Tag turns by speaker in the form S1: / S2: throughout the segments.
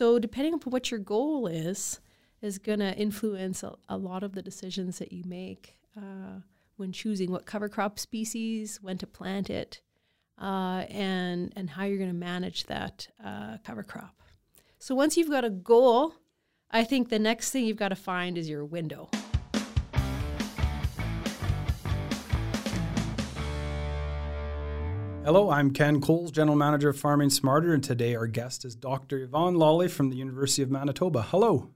S1: So depending upon what your goal is, is going to influence a, a, lot of the decisions that you make uh, when choosing what cover crop species, when to plant it, uh, and and how you're going to manage that uh, cover crop. So once you've got a goal, I think the next thing you've got to find is your window.
S2: Hello, I'm Ken Coles, General Manager of Farming Smarter, and today our guest is Dr. Yvonne Lawley from the University of Manitoba. Hello.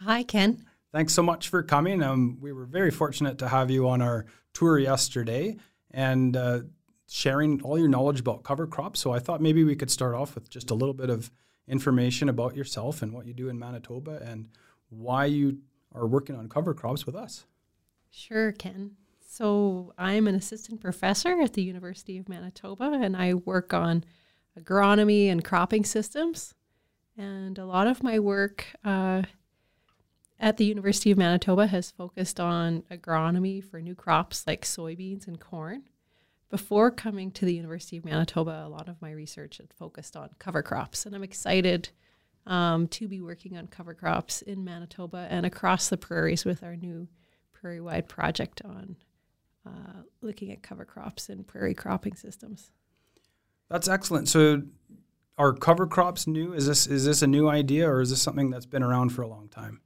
S1: Hi, Ken.
S2: Thanks so much for coming. Um, we were very fortunate to have you on our tour yesterday and uh, sharing all your knowledge about cover crops. So I thought maybe we could start off with just a little bit of information about yourself and what you do in Manitoba and why you are working on cover crops with us.
S1: Sure, Ken. So I'm an assistant professor at the University of Manitoba, and I work on agronomy and cropping systems. And a lot of my work uh, at the University of Manitoba has focused on agronomy for new crops like soybeans and corn. Before coming to the University of Manitoba, a lot of my research had focused on cover crops, and I'm excited um, to be working on cover crops in Manitoba and across the prairies with our new prairie wide project on uh, looking at cover crops and prairie cropping systems.
S2: That's excellent. So, are cover crops new? Is this is this a new idea, or is this something that's been around for a long time?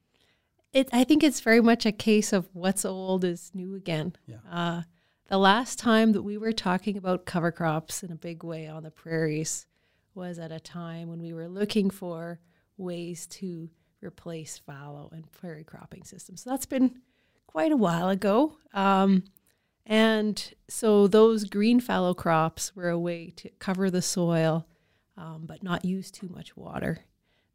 S1: It, I think it's very much a case of what's old is new again. Yeah. Uh, the last time that we were talking about cover crops in a big way on the prairies was at a time when we were looking for ways to replace fallow and prairie cropping systems. So that's been quite a while ago. Um, and so those green fallow crops were a way to cover the soil, um, but not use too much water.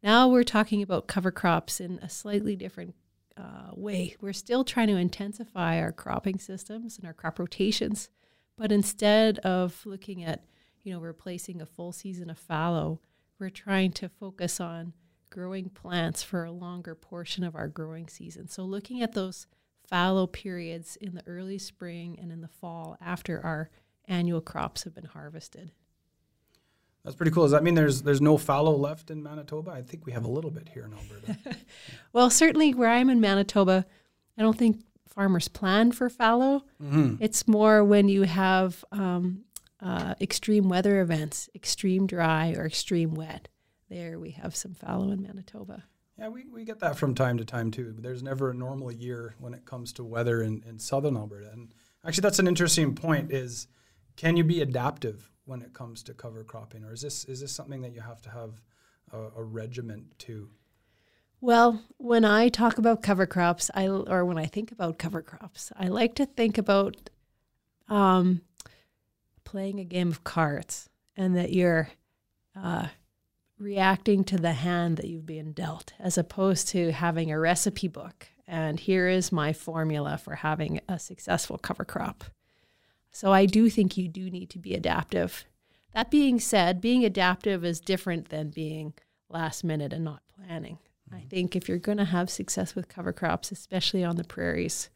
S1: Now we're talking about cover crops in a slightly different uh, way. We're still trying to intensify our cropping systems and our crop rotations, but instead of looking at, you know, replacing a full season of fallow, we're trying to focus on growing plants for a longer portion of our growing season. So looking at those fallow periods in the early spring and in the fall after our annual crops have been harvested.
S2: That's pretty cool. Does that mean there's there's no fallow left in Manitoba? I think we have a little bit here in Alberta.
S1: well, certainly where I'm in Manitoba, I don't think farmers plan for fallow. Mm-hmm. It's more when you have um, uh, extreme weather events, extreme dry or extreme wet. There we have some fallow in Manitoba.
S2: Yeah, we, we get that from time to time too. There's never a normal year when it comes to weather in, in southern Alberta. And actually, that's an interesting point is can you be adaptive when it comes to cover cropping? Or is this, is this something that you have to have a, a regiment to?
S1: Well, when I talk about cover crops, I or when I think about cover crops, I like to think about um, playing a game of cards, and that you're uh, reacting to the hand that you've been dealt as opposed to having a recipe book and here is my formula for having a successful cover crop. So I do think you do need to be adaptive. That being said, being adaptive is different than being last minute and not planning. Mm-hmm. I think if you're going to have success with cover crops, especially on the prairies,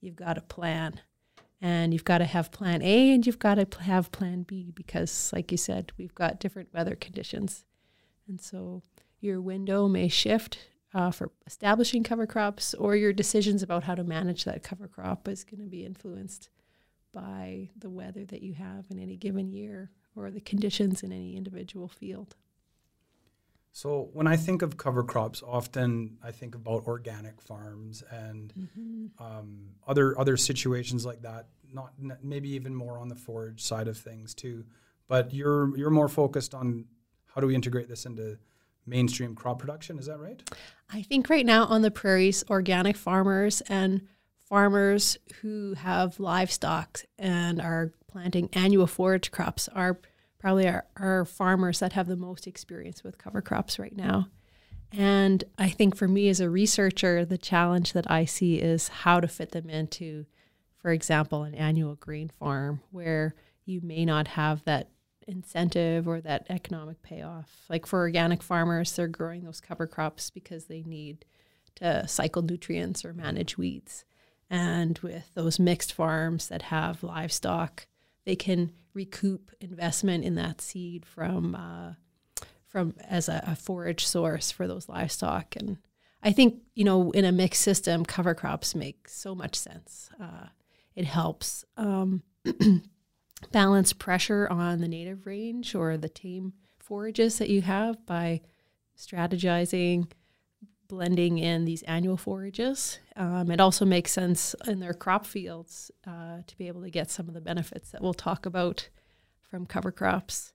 S1: you've got to plan. And you've got to have plan A and you've got to have plan B because, like you said, we've got different weather conditions. And so your window may shift uh, for establishing cover crops, or your decisions about how to manage that cover crop is going to be influenced by the weather that you have in any given year or the conditions in any individual field.
S2: So when I think of cover crops, often I think about organic farms and mm-hmm. um, other other situations like that. Not maybe even more on the forage side of things too. But you're you're more focused on how do we integrate this into mainstream crop production? Is that right?
S1: I think right now on the prairies, organic farmers and farmers who have livestock and are planting annual forage crops are probably our, farmers that have the most experience with cover crops right now. And I think for me as a researcher, the challenge that I see is how to fit them into, for example, an annual grain farm where you may not have that incentive or that economic payoff. Like for organic farmers, they're growing those cover crops because they need to cycle nutrients or manage weeds. And with those mixed farms that have livestock, they can recoup investment in that seed from uh, from as a, a forage source for those livestock. And I think you know in a mixed system, cover crops make so much sense. Uh, it helps um, balance pressure on the native range or the tame forages that you have by strategizing blending in these annual forages. Um, it also makes sense in their crop fields uh, to be able to get some of the benefits that we'll talk about from cover crops.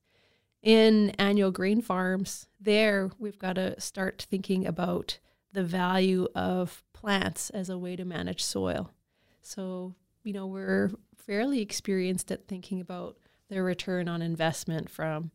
S1: In annual grain farms, there we've got to start thinking about the value of plants as a way to manage soil. So, you know, we're fairly experienced at thinking about the return on investment from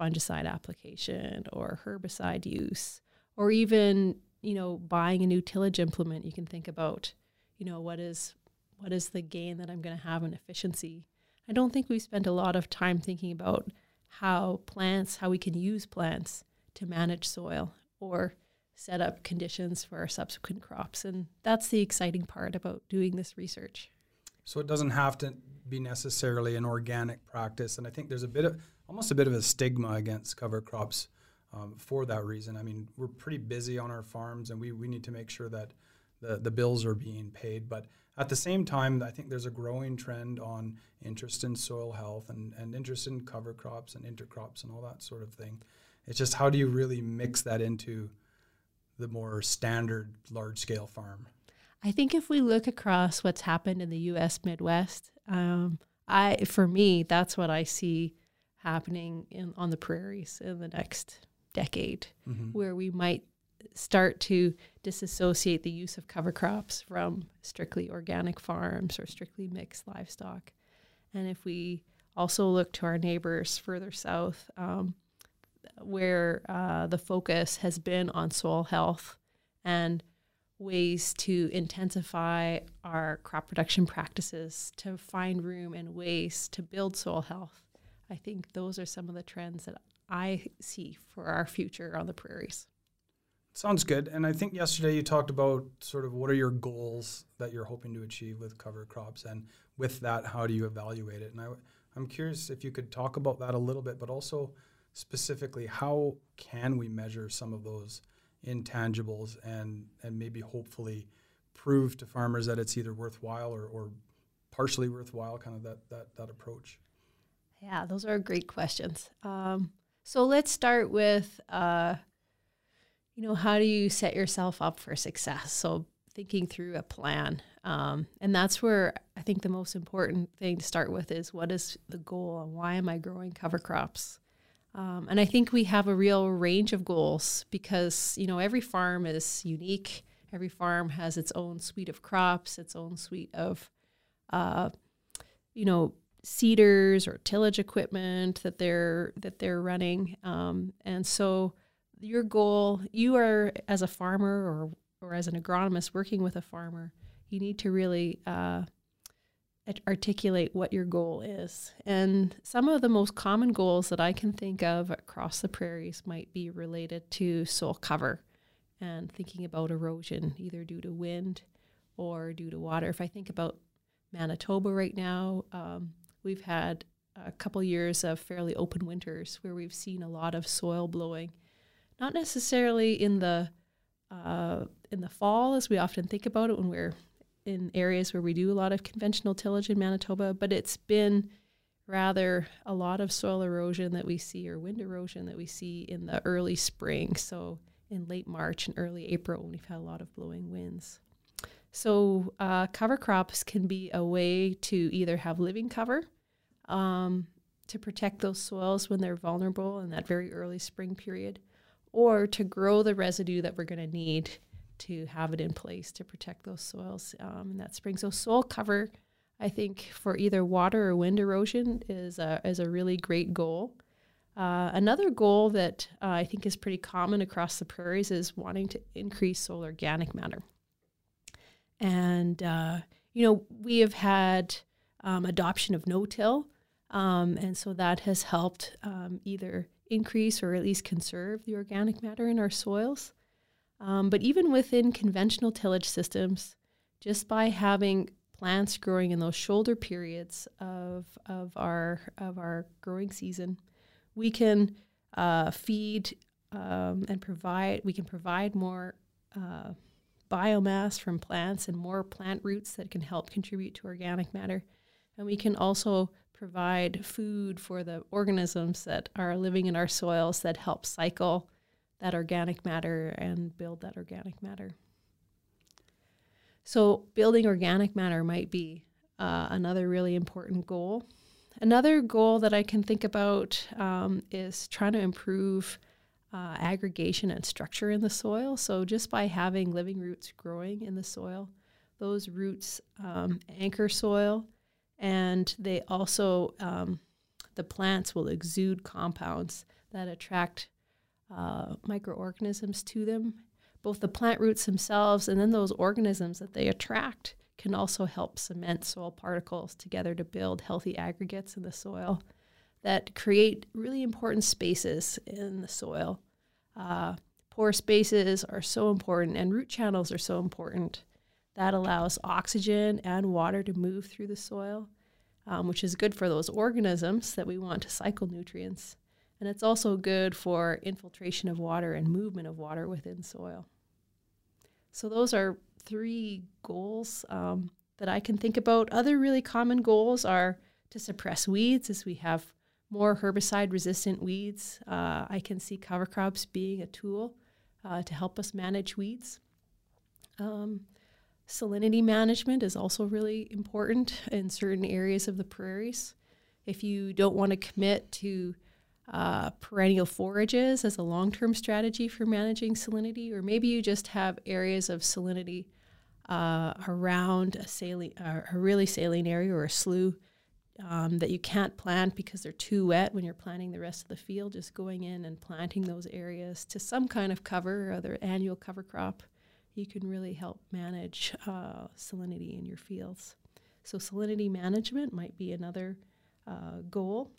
S1: fungicide application or herbicide use or even you know buying a new tillage implement. You can think about you know what is what is the gain that i'm going to have in efficiency. I don't think we spend a lot of time thinking about how plants how we can use plants to manage soil or set up conditions for our subsequent crops. And that's the exciting part about doing this research
S2: so it doesn't have to be necessarily an organic practice and i think there's a bit of almost a bit of a stigma against cover crops um, for that reason. I mean, we're pretty busy on our farms, and we, we need to make sure that the, the bills are being paid. But at the same time, I think there's a growing trend on interest in soil health and, and interest in cover crops and intercrops and all that sort of thing. It's just how do you really mix that into the more standard large scale farm?
S1: I think if we look across what's happened in the U.S. Midwest, um, I for me that's what I see happening in on the prairies in the next decade, mm-hmm. where we might start to disassociate the use of cover crops from strictly organic farms or strictly mixed livestock. And if we also look to our neighbors further south, um, where uh, the focus has been on soil health and ways to intensify our crop production practices to find room and ways to build soil health. I think those are some of the trends that I see for our future on the prairies.
S2: Sounds good. And I think yesterday you talked about sort of what are your goals that you're hoping to achieve with cover crops, and with that, how do you evaluate it? And I, I'm curious if you could talk about that a little bit, but also specifically, how can we measure some of those intangibles and and maybe hopefully prove to farmers that it's either worthwhile or, or partially worthwhile, kind of that that that approach.
S1: Yeah, those are great questions. Um, so let's start with, uh, you know, how do you set yourself up for success? So thinking through a plan. Um, and that's where I think the most important thing to start with is what is the goal and why am I growing cover crops? Um, and I think we have a real range of goals because, you know, every farm is unique. Every farm has its own suite of crops, its own suite of, uh, you know, seeders or tillage equipment that they're that they're running um, and so your goal you are as a farmer or or as an agronomist working with a farmer you need to really uh, articulate what your goal is. And some of the most common goals that i can think of across the prairies might be related to soil cover and thinking about erosion either due to wind or due to water. If i think about manitoba right now um, We've had a couple years of fairly open winters where we've seen a lot of soil blowing, not necessarily in the uh, in the fall as we often think about it when we're in areas where we do a lot of conventional tillage in Manitoba, but it's been rather a lot of soil erosion that we see or wind erosion that we see in the early spring. So in late March and early April when we've had a lot of blowing winds. So uh, cover crops can be a way to either have living cover um, to protect those soils when they're vulnerable in that very early spring period, or to grow the residue that we're going to need to have it in place to protect those soils um, in that spring. So soil cover, I think, for either water or wind erosion is a, is a really great goal. Uh, another goal that uh, I think is pretty common across the prairies is wanting to increase soil organic matter. And, uh, you know, we have had um, adoption of no-till um, and so that has helped um, either increase or at least conserve the organic matter in our soils. Um, but even within conventional tillage systems, just by having plants growing in those shoulder periods of, of, our, of our growing season, we can uh, feed um, and provide. We can provide more uh, biomass from plants and more plant roots that can help contribute to organic matter, and we can also provide food for the organisms that are living in our soils that help cycle that organic matter and build that organic matter. So, building organic matter might be uh, another really important goal. Another goal that I can think about um, is trying to improve uh, aggregation and structure in the soil. So, just by having living roots growing in the soil, those roots um, anchor soil and they also, um, the plants will exude compounds that attract uh, microorganisms to them. Both the plant roots themselves and then those organisms that they attract can also help cement soil particles together to build healthy aggregates in the soil that create really important spaces in the soil. Uh, pore spaces are so important, and root channels are so important. That allows oxygen and water to move through the soil, um, which is good for those organisms that we want to cycle nutrients. And it's also good for infiltration of water and movement of water within soil. So, those are three goals um, that I can think about. Other really common goals are to suppress weeds as we have more herbicide resistant weeds. Uh, I can see cover crops being a tool uh, to help us manage weeds. Um, salinity management is also really important in certain areas of the prairies. If you don't want to commit to uh, perennial forages as a long term strategy for managing salinity, or maybe you just have areas of salinity uh, around a, saline, uh, a really saline area or a slough um, that you can't plant because they're too wet when you're planting the rest of the field, just going in and planting those areas to some kind of cover or other annual cover crop, you can really help manage uh, salinity in your fields. So, salinity management might be another uh, goal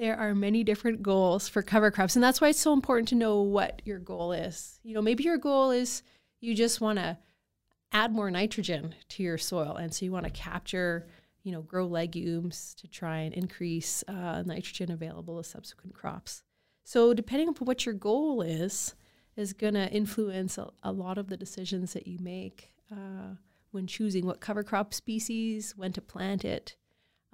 S1: there are many different goals for cover crops and that's why it's so important to know what your goal is. You know maybe your goal is you just want to add more nitrogen to your soil and so you want to capture you know grow legumes to try and increase uh, nitrogen available to subsequent crops. So depending on what your goal is is going to influence a, a, lot of the decisions that you make uh, when choosing what cover crop species when to plant it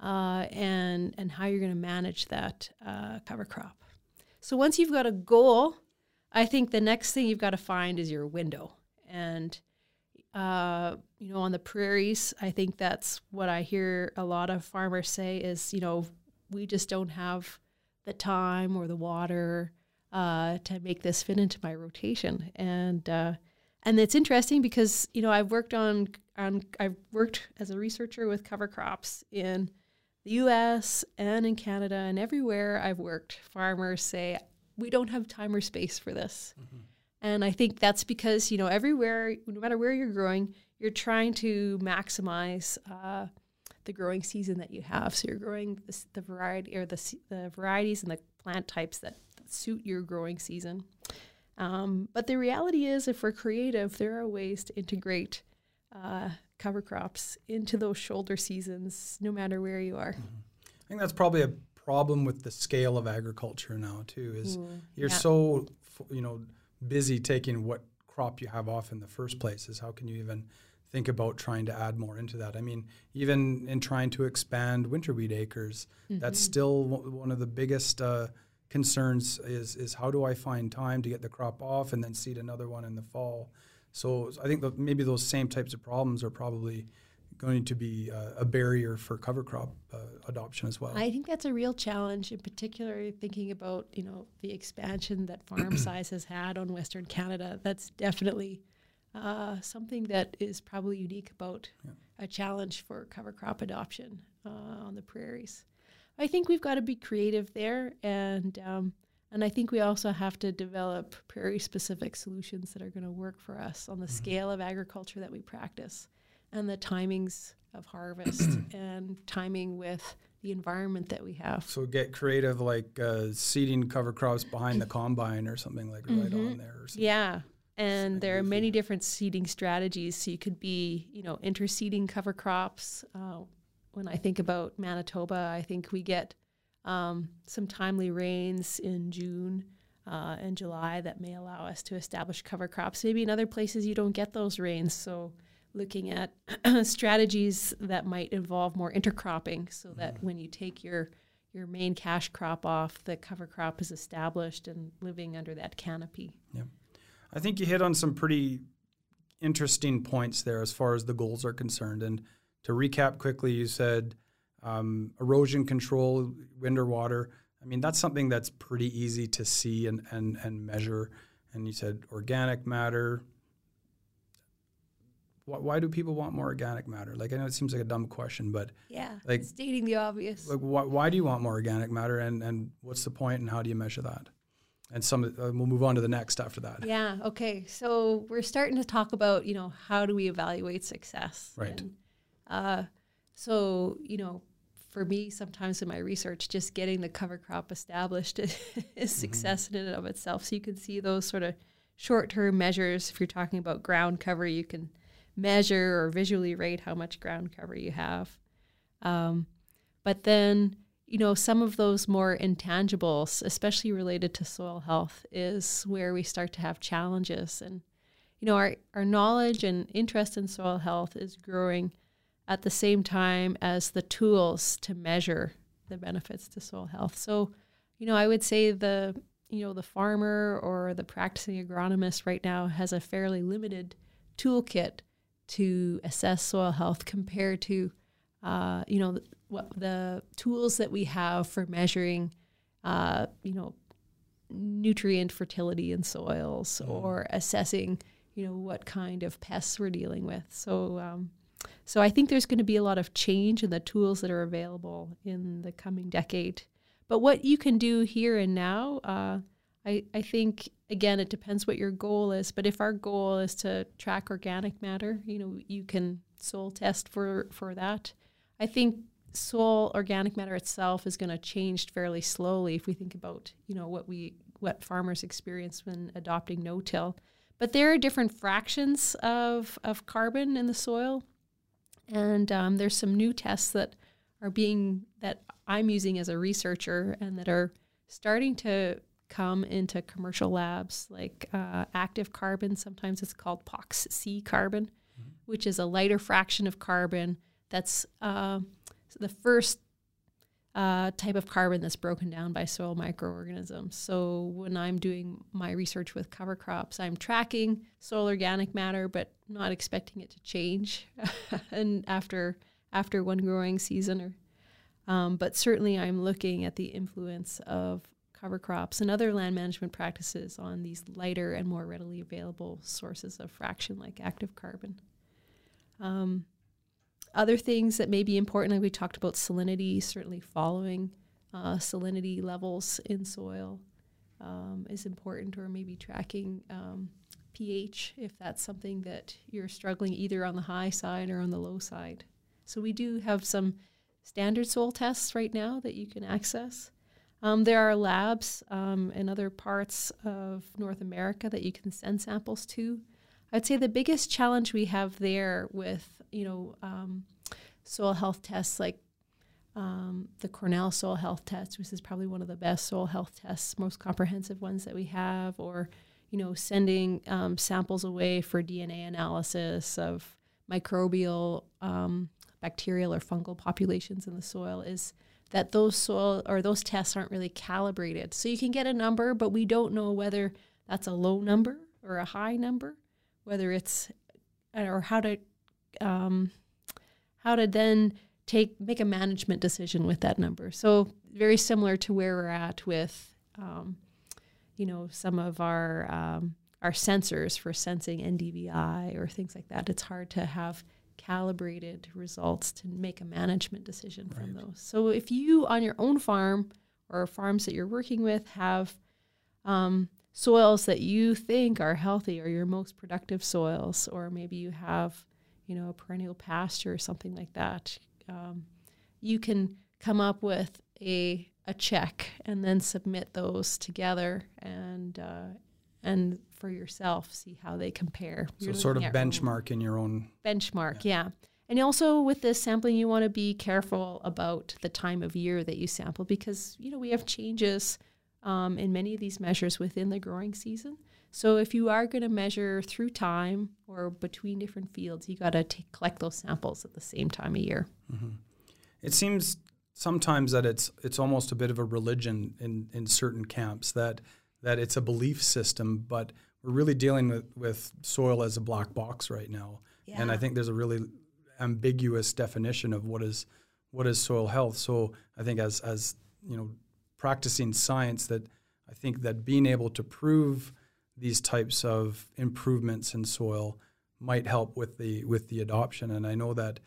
S1: uh, and and how you're going to manage that uh, cover crop. So once you've got a goal, I think the next thing you've got to find is your window. And uh, you know, on the prairies, I think that's what I hear a lot of farmers say is, you know, we just don't have the time or the water uh, to make this fit into my rotation. And uh, and it's interesting because you know I've worked on on I've worked as a researcher with cover crops in the US and in Canada and everywhere I've worked, farmers say, we don't have time or space for this. Mm-hmm. And I think that's because, you know, everywhere, no matter where you're growing, you're trying to maximize uh, the growing season that you have. So you're growing the, the variety or the, the varieties and the plant types that, that suit your growing season. Um, but the reality is, if we're creative, there are ways to integrate uh, cover crops into those shoulder seasons, no matter where you are. Mm-hmm.
S2: I think that's probably a problem with the scale of agriculture now too. Is mm, you're yeah. so you know busy taking what crop you have off in the first place. Is how can you even think about trying to add more into that? I mean, even in trying to expand winter wheat acres, mm-hmm. that's still one of the biggest. Uh, concerns is is how do I find time to get the crop off and then seed another one in the fall so I think that maybe those same types of problems are probably going to be uh, a barrier for cover crop uh, adoption as well.
S1: I think that's a real challenge, in particular, thinking about you know the expansion that farm size has had on Western Canada. That's definitely uh, something that is probably unique about yeah. a challenge for cover crop adoption uh, on the prairies. I think we've got to be creative there, and um, and I think we also have to develop prairie specific solutions that are going to work for us on the mm-hmm. scale of agriculture that we practice and the timings of harvest and timing with the environment that we have.
S2: So get creative, like uh, seeding cover crops behind the combine or something like mm-hmm. right on there.
S1: Yeah. And there are many different seeding strategies. So you could be, you know, interseeding cover crops. Uh, when I think about Manitoba, I think we get um, some timely rains in June uh, and July that may allow us to establish cover crops. Maybe in other places you don't get those rains, so looking at strategies that might involve more intercropping, so that mm-hmm. when you take your your main cash crop off, the cover crop is established and living under that canopy.
S2: Yeah, I think you hit on some pretty interesting points there as far as the goals are concerned. And to recap quickly, you said um, erosion control, wind or water. I mean, that's something that's pretty easy to see and, and, and measure. And you said organic matter. Why, why do people want more organic matter? Like, I know it seems like a dumb question, but
S1: yeah, like stating the obvious.
S2: Like, why, why do you want more organic matter, and, and what's the point, and how do you measure that? and some uh, we'll move on to the next after that.
S1: Yeah. Okay. So we're starting to talk about you know how do we evaluate success?
S2: Right.
S1: And, uh, so you know, for me, sometimes in my research, just getting the cover crop established is, mm-hmm. success in and of itself. So you can see those sort of short-term measures. If you're talking about ground cover, you can measure or visually rate how much ground cover you have. Um, but then you know, some of those more intangibles, especially related to soil health, is where we start to have challenges. And, you know, our, our knowledge and interest in soil health is growing at the same time as the tools to measure the benefits to soil health. So, you know, I would say the, you know, the farmer or the practicing agronomist right now has a fairly limited toolkit to assess soil health compared to, uh, you know, what the tools that we have for measuring, uh, you know, nutrient fertility in soils mm. or assessing, you know, what kind of pests we're dealing with. So, um, so I think there's going to be a lot of change in the tools that are available in the coming decade. But what you can do here and now, uh, I, I think again it depends what your goal is. But if our goal is to track organic matter, you know, you can soil test for for that. I think soil organic matter itself is going to change fairly slowly if we think about you know what we what farmers experience when adopting no-till but there are different fractions of, of carbon in the soil and um, there's some new tests that are being that i'm using as a researcher and that are starting to come into commercial labs like uh, active carbon sometimes it's called pox c carbon mm-hmm. which is a lighter fraction of carbon that's uh, the first uh, type of carbon that's broken down by soil microorganisms. So when I'm doing my research with cover crops, I'm tracking soil organic matter, but not expecting it to change and after after one growing season. Or, um, but certainly, I'm looking at the influence of cover crops and other land management practices on these lighter and more readily available sources of fraction like active carbon. Um, other things that may be important, like we talked about salinity, certainly following uh, salinity levels in soil um, is important, or maybe tracking um, pH if that's something that you're struggling either on the high side or on the low side. So we do have some standard soil tests right now that you can access. Um, there are labs um, in other parts of North America that you can send samples to. I'd say the biggest challenge we have there with you know um, soil health tests like um, the Cornell soil health test, which is probably one of the best soil health tests, most comprehensive ones that we have, or you know sending um, samples away for DNA analysis of microbial, um, bacterial, or fungal populations in the soil is that those soil or those tests aren't really calibrated. So you can get a number, but we don't know whether that's a low number or a high number, whether it's or how to um, how to then take make a management decision with that number. So very similar to where we're at with, um, you know, some of our um, our sensors for sensing NDVI or things like that. It's hard to have calibrated results to make a management decision right. from those. So if you on your own farm or farms that you're working with have um, soils that you think are healthy or your most productive soils, or maybe you have you know, a perennial pasture or something like that, um, you can come up with a a check and then submit those together and uh, and for yourself see how they compare.
S2: So You're sort of benchmark in your own
S1: benchmark, yeah. yeah. and also with this sampling, you want to be careful about the time of year that you sample because you know we have changes um, in many of these measures within the growing season. So if you are going to measure through time or between different fields, you got to collect those samples at the same time of year.
S2: Mm-hmm. It seems sometimes that it's it's almost a bit of a religion in in certain camps that that it's a belief system, but we're really dealing with, with soil as a black box right now. Yeah. And I think there's a really ambiguous definition of what is what is soil health. So I think as as you know, practicing science that I think that being able to prove these types of improvements in soil might help with the with the adoption. And I know that,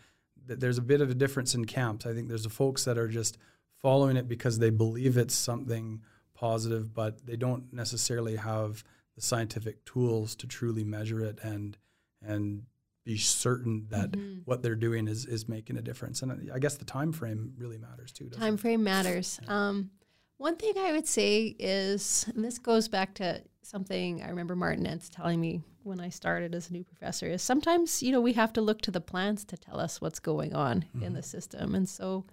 S2: that there's a bit of a difference in camps. I think there's the folks that are just following it because they believe it's something positive, but they don't necessarily have the scientific tools to truly measure it and and be certain that mm-hmm. what they're doing is is making a difference. And I guess the time frame really matters too.
S1: Time frame matters. Yeah. Um, one thing I would say is, and this goes back to something I remember Martin Entz telling me when I started as a new professor, is sometimes you know we have to look to the plants to tell us what's going on mm-hmm. in the system, and so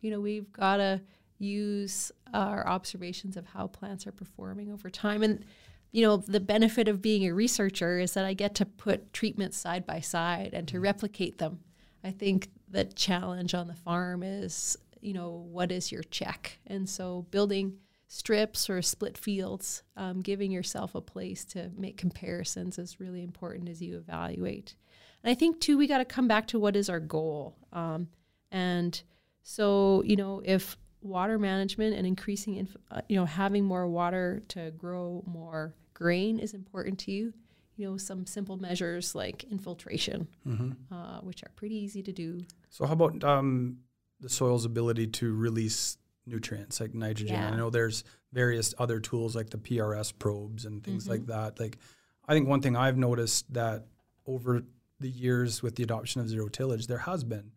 S1: you know we've got to use our observations of how plants are performing over time and you know, the benefit of being a researcher is that I get to put treatments side by side and to mm-hmm. replicate them. I think the challenge on the farm is, you know, what is your check? And so building strips or split fields, um, giving yourself a place to make comparisons is really important as you evaluate. And I think, too, we got to come back to what is our goal. Um, and so, you know, if water management and increasing, inf- uh, you know, having more water to grow more grain is important to you. You know, some simple measures like infiltration, mm-hmm. uh, which are pretty easy to do.
S2: So, how about um, the soil's ability to release nutrients like nitrogen? Yeah. I know there's various other tools like the PRS probes and things mm-hmm. like that. Like, I think one thing I've noticed that over the years with the adoption of zero tillage, there has been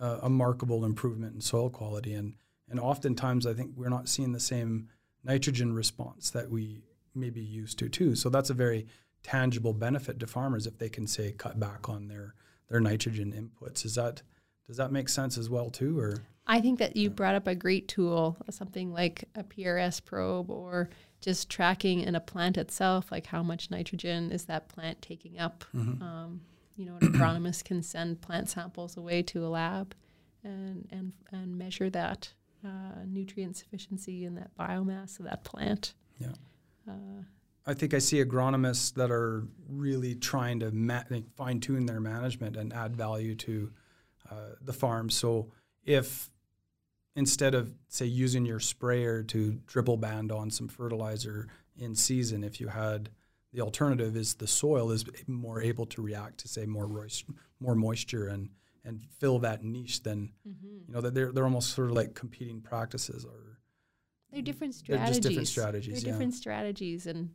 S2: uh, a remarkable improvement in soil quality and and oftentimes, I think we're not seeing the same nitrogen response that we may be used to too. So that's a very tangible benefit to farmers if they can say cut back on their their nitrogen inputs. Is that does that make sense as well too, or?
S1: I think that you brought up a great tool, something like a PRS probe or just tracking in a plant itself, like how much nitrogen is that plant taking up. Mm-hmm. Um, you know, an agronomist can send plant samples away to a lab and, and, and measure that uh, nutrient sufficiency in that biomass of that plant.
S2: Yeah. Uh, I think I see agronomists that are really trying to ma- fine tune their management and add value to uh, the farm. So if instead of say using your sprayer to dribble band on some fertilizer in season, if you had the alternative is the soil is more able to react to say more more moisture and and fill that niche, then mm-hmm. you know that they're they're almost sort of like competing practices or
S1: they're different strategies. They're just different strategies. They're yeah. different strategies, and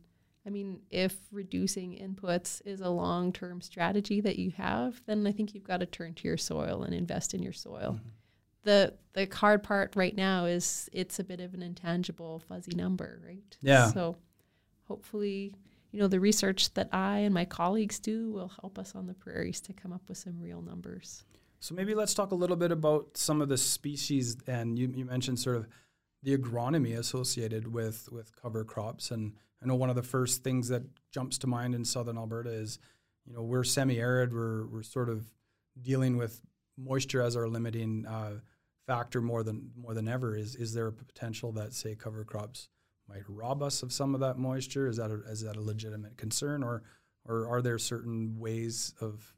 S1: I mean, if reducing inputs is a long term strategy that you have, then I think you've got to turn to your soil and invest in your soil. Mm-hmm. The the hard part right now is it's a bit of an intangible, fuzzy number, right?
S2: Yeah.
S1: So hopefully you know the research that I and my colleagues do will help us on the prairies to come up with some real numbers.
S2: So maybe let's talk a little bit about some of the species, and you, you mentioned sort of the agronomy associated with with cover crops. And I know one of the first things that jumps to mind in southern Alberta is, you know, we're semi-arid. We're we're sort of dealing with moisture as our limiting uh, factor more than more than ever. Is is there a potential that say cover crops might rob us of some of that moisture? Is that a, is that a legitimate concern, or or are there certain ways of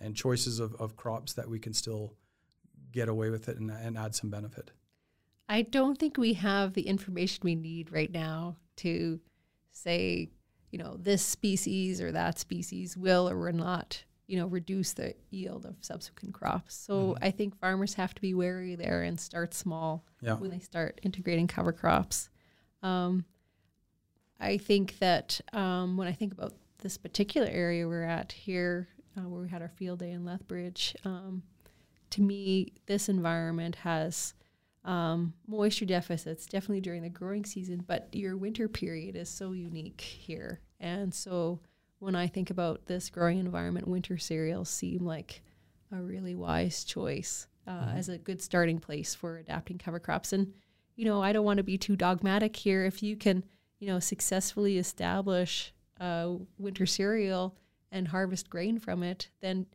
S2: and choices of, of crops that we can still get away with it and, and add some benefit.
S1: I don't think we have the information we need right now to say, you know, this species or that species will or will not, you know, reduce the yield of subsequent crops. So mm-hmm. I think farmers have to be wary there and start small yeah. when they start integrating cover crops. Um, I think that um, when I think about this particular area we're at here uh, where we had our field day in Lethbridge. Um, to me, this environment has um, moisture deficits definitely during the growing season, but your winter period is so unique here. And so when I think about this growing environment, winter cereals seem like a really wise choice uh, mm-hmm. as a good starting place for adapting cover crops. And, you know, I don't want to be too dogmatic here. If you can, you know, successfully establish a winter cereal and harvest grain from it, then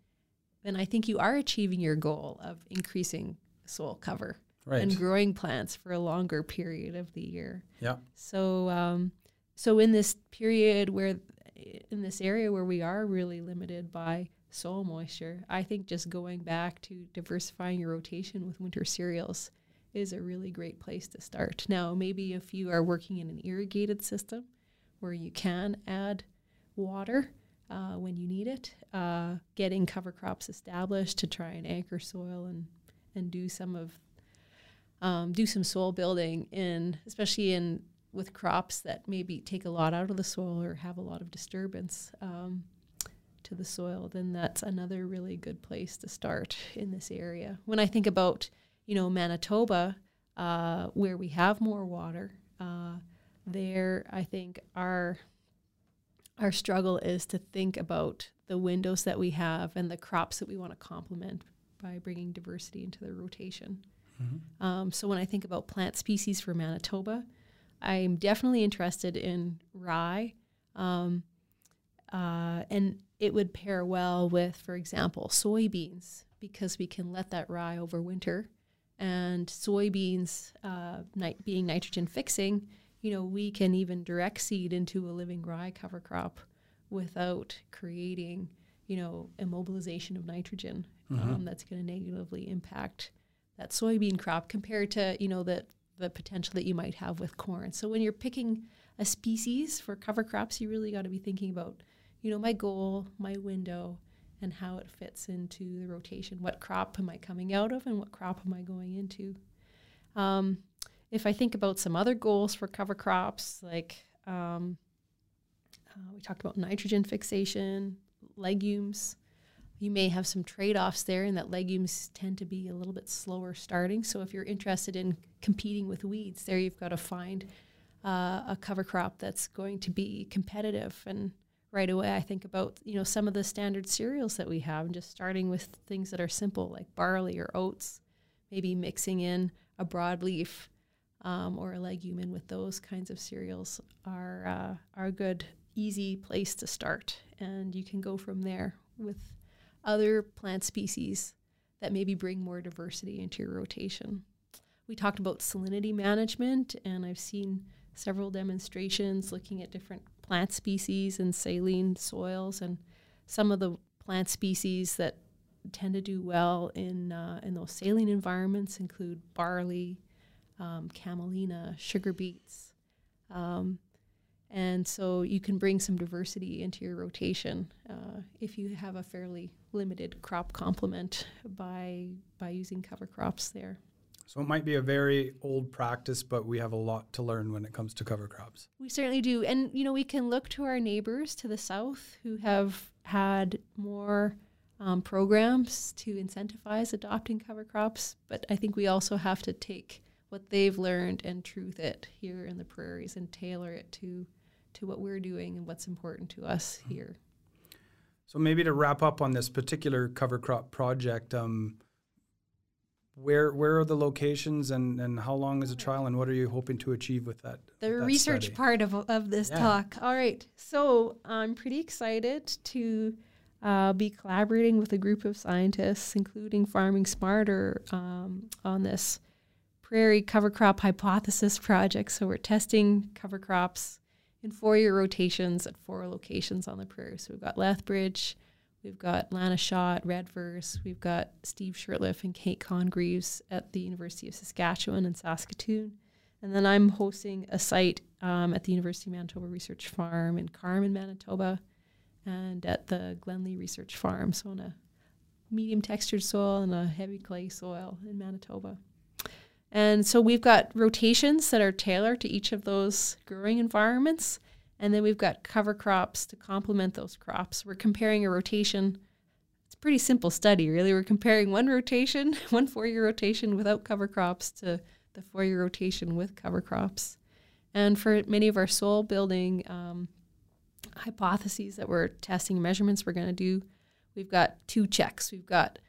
S1: then I think you are achieving your goal of increasing soil cover right. and growing plants for a longer period of the year.
S2: Yeah.
S1: So um, so in this period where in this area where we are really limited by soil moisture, I think just going back to diversifying your rotation with winter cereals is a really great place to start. Now, maybe if you are working in an irrigated system where you can add water uh, when you need it, uh, getting cover crops established to try and anchor soil and and do some of um, do some soil building in especially in with crops that maybe take a lot out of the soil or have a lot of disturbance. Um, to the soil, then that's another really good place to start in this area. When I think about, you know, Manitoba, uh, where we have more water, uh, there I think our our struggle is to think about the windows that we have and the crops that we want to complement by bringing diversity into the rotation. Mm-hmm. Um, so when I think about plant species for Manitoba, I'm definitely interested in rye. Um, uh, and it would pair well with, for example, soybeans because we can let that rye overwinter. And soybeans uh, being nitrogen fixing, you know, we can even direct seed into a living rye cover crop without creating, you know, immobilization of nitrogen mm-hmm. um, that's going to negatively impact that soybean crop compared to, you know, the, the potential that you might have with corn. So when you're picking a species for cover crops, you really got to be thinking about you know, my goal, my window, and how it fits into the rotation. What crop am I coming out of and what crop am I going into? Um, if I think about some other goals for cover crops, like um, uh, we talked about nitrogen fixation, legumes, you may have some trade offs there, and that legumes tend to be a little bit slower starting. So if you're interested in competing with weeds, there you've got to find uh, a cover crop that's going to be competitive and right away I think about you know some of the standard cereals that we have and just starting with things that are simple like barley or oats maybe mixing in a broadleaf um, or a legume in with those kinds of cereals are uh, are a good easy place to start and you can go from there with other plant species that maybe bring more diversity into your rotation. We talked about salinity management and I've seen several demonstrations looking at different plant species and saline soils, and some of the plant species that tend to do well in uh, in those saline environments include barley, um, camelina, sugar beets, um, and so you can bring some diversity into your rotation uh, if you have a fairly limited crop complement by by using cover crops there.
S2: So it might be a very old practice, but we have a lot to learn when it comes to cover crops.
S1: We certainly do. And, you know, we can look to our neighbors to the south who have had more um, programs to incentivize adopting cover crops. But I think we also have to take what they've learned and truth it here in the prairies and tailor it to, to what we're doing and what's important to us mm-hmm. here.
S2: So maybe to wrap up on this particular cover crop project, um, where where are the locations and, and how long is the trial and what are you hoping to achieve with that?
S1: The
S2: with that
S1: research
S2: study?
S1: part of, of this yeah. talk. All right. So I'm pretty excited to uh, be collaborating with a group of scientists, including Farming Smarter, um, on this prairie cover crop hypothesis project. So we're testing cover crops in four year rotations at four locations on the prairie. So we've got Lethbridge, We've got Lana Shaw at Redvers. We've got Steve Shirtliffe and Kate Congreves at the University of Saskatchewan and Saskatoon. And then I'm hosting a site um, at the University of Manitoba Research Farm in Carman, Manitoba, and at the Glenlea Research Farm, so on a medium textured soil and a heavy clay soil in Manitoba. And so we've got rotations that are tailored to each of those growing environments. And then we've got cover crops to complement those crops. We're comparing a rotation. It's a pretty simple study, really. We're comparing one rotation, one four year rotation without cover crops to the four year rotation with cover crops. And for many of our soil building um, hypotheses that we're testing measurements we're going to do, we've got two checks. We've got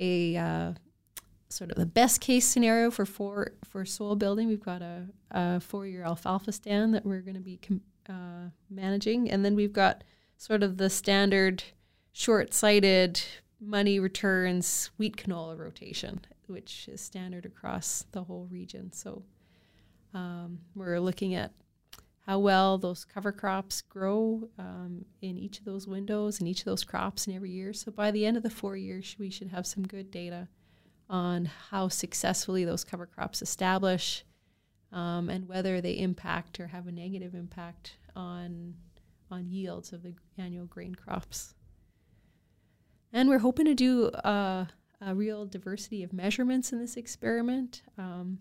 S1: a uh, sort of the best case scenario for for, for soil building. We've got a, a four year alfalfa stand that we're going to be com- uh, managing, and then we've got sort of the standard short sighted money returns wheat canola rotation, which is standard across the whole region. So um, we're looking at how well those cover crops grow um, in each of those windows and each of those crops in every year. So by the end of the four years, we should have some good data on how successfully those cover crops establish um, and whether they impact or have a negative impact on on yields of the annual grain crops. And we're hoping to do uh, a real diversity of measurements in this experiment. Um,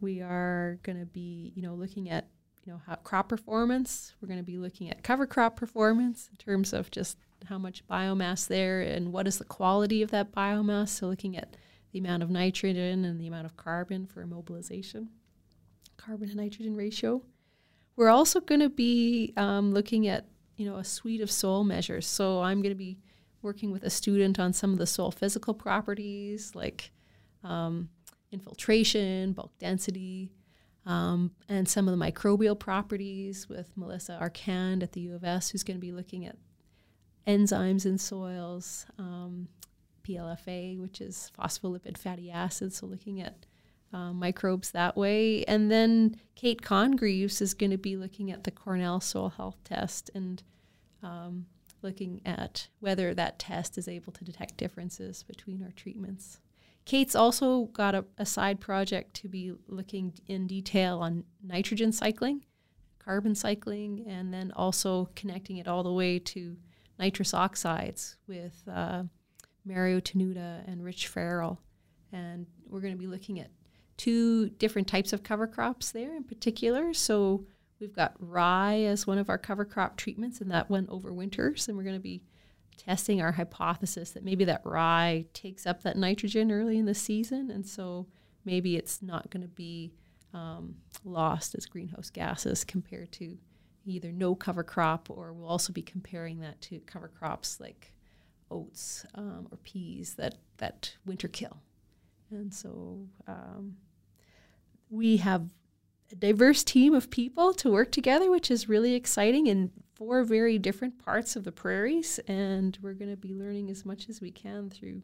S1: we are going to be, you know, looking at, you know, crop performance. We're going to be looking at cover crop performance in terms of just how much biomass there and what is the quality of that biomass. So looking at the amount of nitrogen and the amount of carbon for immobilization, carbon to nitrogen ratio. We're also going to be um, looking at, you know, a suite of soil measures. So I'm going to be working with a student on some of the soil physical properties like um, infiltration, bulk density, um, and some of the microbial properties with Melissa Arcand at the U of S, who's going to be looking at enzymes in soils, um, PLFA, which is phospholipid fatty acids, so looking at uh, microbes that way. And then Kate Congreves is going to be looking at the Cornell Soil Health Test and um, looking at whether that test is able to detect differences between our treatments. Kate's also got a, a, side project to be looking in detail on nitrogen cycling, carbon cycling, and then also connecting it all the way to nitrous oxides with uh, Mario Tenuta and Rich Farrell. And we're going to be looking at two different types of cover crops there in particular. So We've got rye as one of our cover crop treatments, and that went over winters. And we're going to be testing our hypothesis that maybe that rye takes up that nitrogen early in the season, and so maybe it's not going to be um, lost as greenhouse gases compared to either no cover crop, or we'll also be comparing that to cover crops like oats um, or peas that that winter kill. And so um, we have a diverse team of people to work together, which is really exciting in four very different parts of the prairies. And we're going to be learning as much as we can through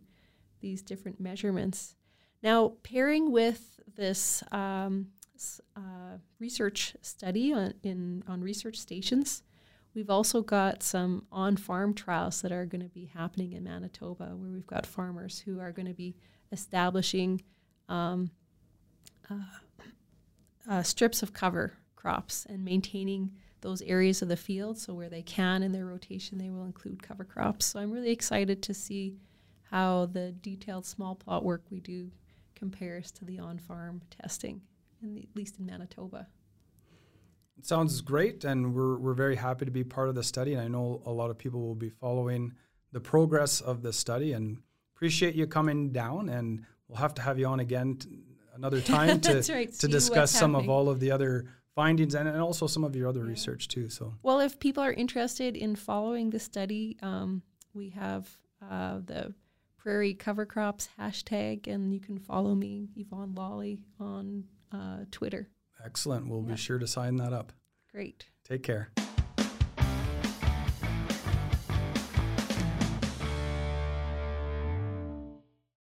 S1: these different measurements. Now, pairing with this um, uh, research study on, in, on research stations, we've also got some on farm trials that are going to be happening in Manitoba, where we've got farmers who are going to be establishing. Um, uh, uh, strips of cover crops and maintaining those areas of the field. So where they can in their rotation, they will include cover crops. So I'm really excited to see how the detailed small plot work we do compares to the on-farm testing, in the, at least in Manitoba.
S2: Sounds great, and we're we're very happy to be part of the study. And I know a lot of people will be following the progress of the study, and appreciate you coming down. And we'll have to have you on again another time to
S1: right.
S2: to discuss some of all of the other findings and, and also some of your other yeah. research too. So
S1: well, if people are interested in following the study, um, we have uh, the Prairie Cover Crops hashtag, and you can follow me, Yvonne Lawley, on uh, Twitter.
S2: Excellent. We'll yeah. be sure to sign that up.
S1: Great.
S2: Take care.